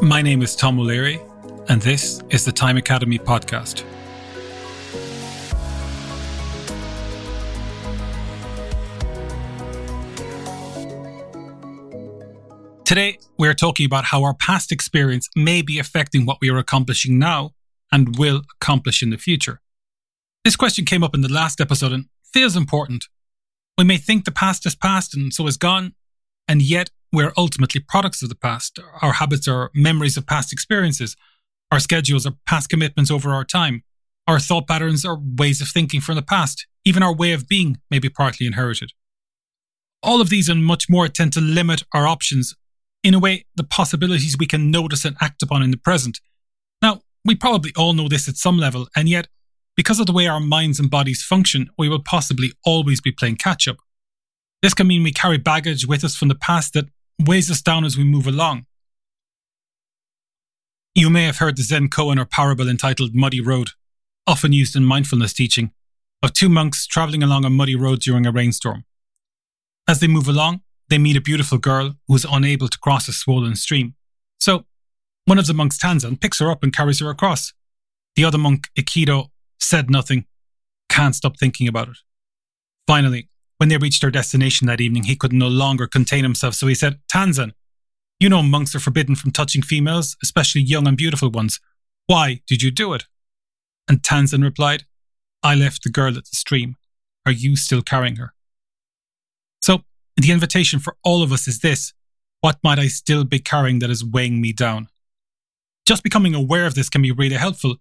My name is Tom O'Leary, and this is the Time Academy podcast. Today, we are talking about how our past experience may be affecting what we are accomplishing now and will accomplish in the future. This question came up in the last episode and feels important. We may think the past is past and so is gone, and yet we're ultimately products of the past. Our habits are memories of past experiences. Our schedules are past commitments over our time. Our thought patterns are ways of thinking from the past. Even our way of being may be partly inherited. All of these and much more tend to limit our options. In a way, the possibilities we can notice and act upon in the present. Now, we probably all know this at some level, and yet, because of the way our minds and bodies function, we will possibly always be playing catch up. This can mean we carry baggage with us from the past that weighs us down as we move along. You may have heard the Zen koan or parable entitled Muddy Road, often used in mindfulness teaching, of two monks traveling along a muddy road during a rainstorm. As they move along, they meet a beautiful girl who is unable to cross a swollen stream. So, one of the monks, Tanzan, picks her up and carries her across. The other monk, Ekido, said nothing, can't stop thinking about it. Finally, when they reached their destination that evening, he could no longer contain himself, so he said, Tanzan, you know monks are forbidden from touching females, especially young and beautiful ones. Why did you do it? And Tanzan replied, I left the girl at the stream. Are you still carrying her? So, the invitation for all of us is this What might I still be carrying that is weighing me down? Just becoming aware of this can be really helpful.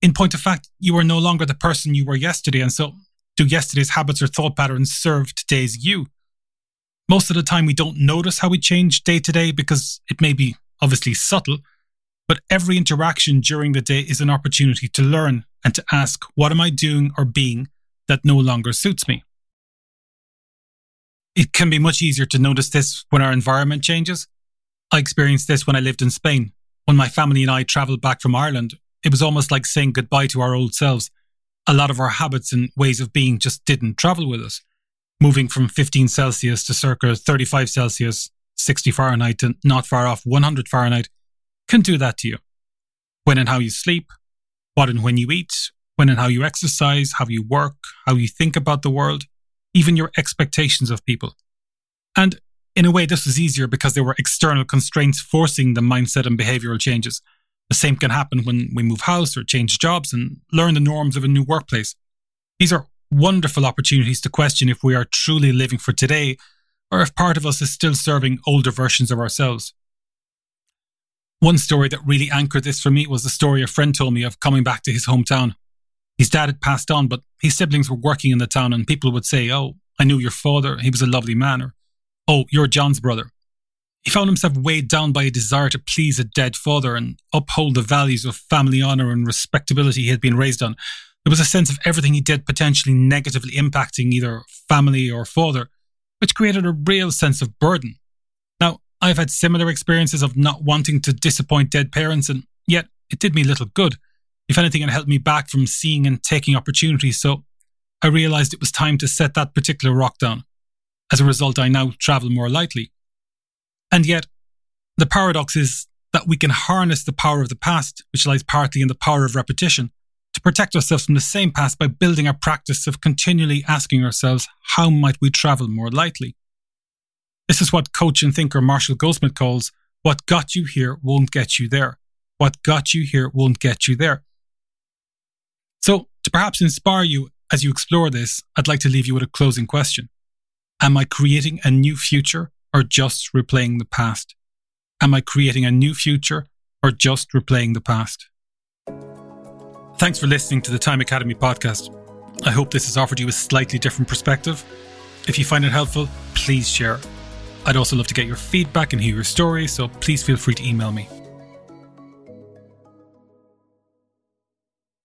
In point of fact, you are no longer the person you were yesterday, and so do yesterday's habits or thought patterns serve today's you? Most of the time, we don't notice how we change day to day because it may be obviously subtle, but every interaction during the day is an opportunity to learn and to ask, what am I doing or being that no longer suits me? It can be much easier to notice this when our environment changes. I experienced this when I lived in Spain. When my family and I travelled back from Ireland, it was almost like saying goodbye to our old selves a lot of our habits and ways of being just didn't travel with us. Moving from 15 Celsius to circa 35 Celsius, 60 Fahrenheit to not far off 100 Fahrenheit can do that to you. When and how you sleep, what and when you eat, when and how you exercise, how you work, how you think about the world, even your expectations of people. And in a way, this was easier because there were external constraints forcing the mindset and behavioral changes. The same can happen when we move house or change jobs and learn the norms of a new workplace. These are wonderful opportunities to question if we are truly living for today or if part of us is still serving older versions of ourselves. One story that really anchored this for me was the story a friend told me of coming back to his hometown. His dad had passed on, but his siblings were working in the town, and people would say, Oh, I knew your father, he was a lovely man, or Oh, you're John's brother. He found himself weighed down by a desire to please a dead father and uphold the values of family honour and respectability he had been raised on. There was a sense of everything he did potentially negatively impacting either family or father, which created a real sense of burden. Now, I've had similar experiences of not wanting to disappoint dead parents, and yet it did me little good. If anything, it held me back from seeing and taking opportunities, so I realised it was time to set that particular rock down. As a result, I now travel more lightly. And yet, the paradox is that we can harness the power of the past, which lies partly in the power of repetition, to protect ourselves from the same past by building a practice of continually asking ourselves, how might we travel more lightly? This is what coach and thinker Marshall Goldsmith calls, what got you here won't get you there. What got you here won't get you there. So, to perhaps inspire you as you explore this, I'd like to leave you with a closing question. Am I creating a new future or just replaying the past? Am I creating a new future or just replaying the past? Thanks for listening to the Time Academy podcast. I hope this has offered you a slightly different perspective. If you find it helpful, please share. I'd also love to get your feedback and hear your story, so please feel free to email me.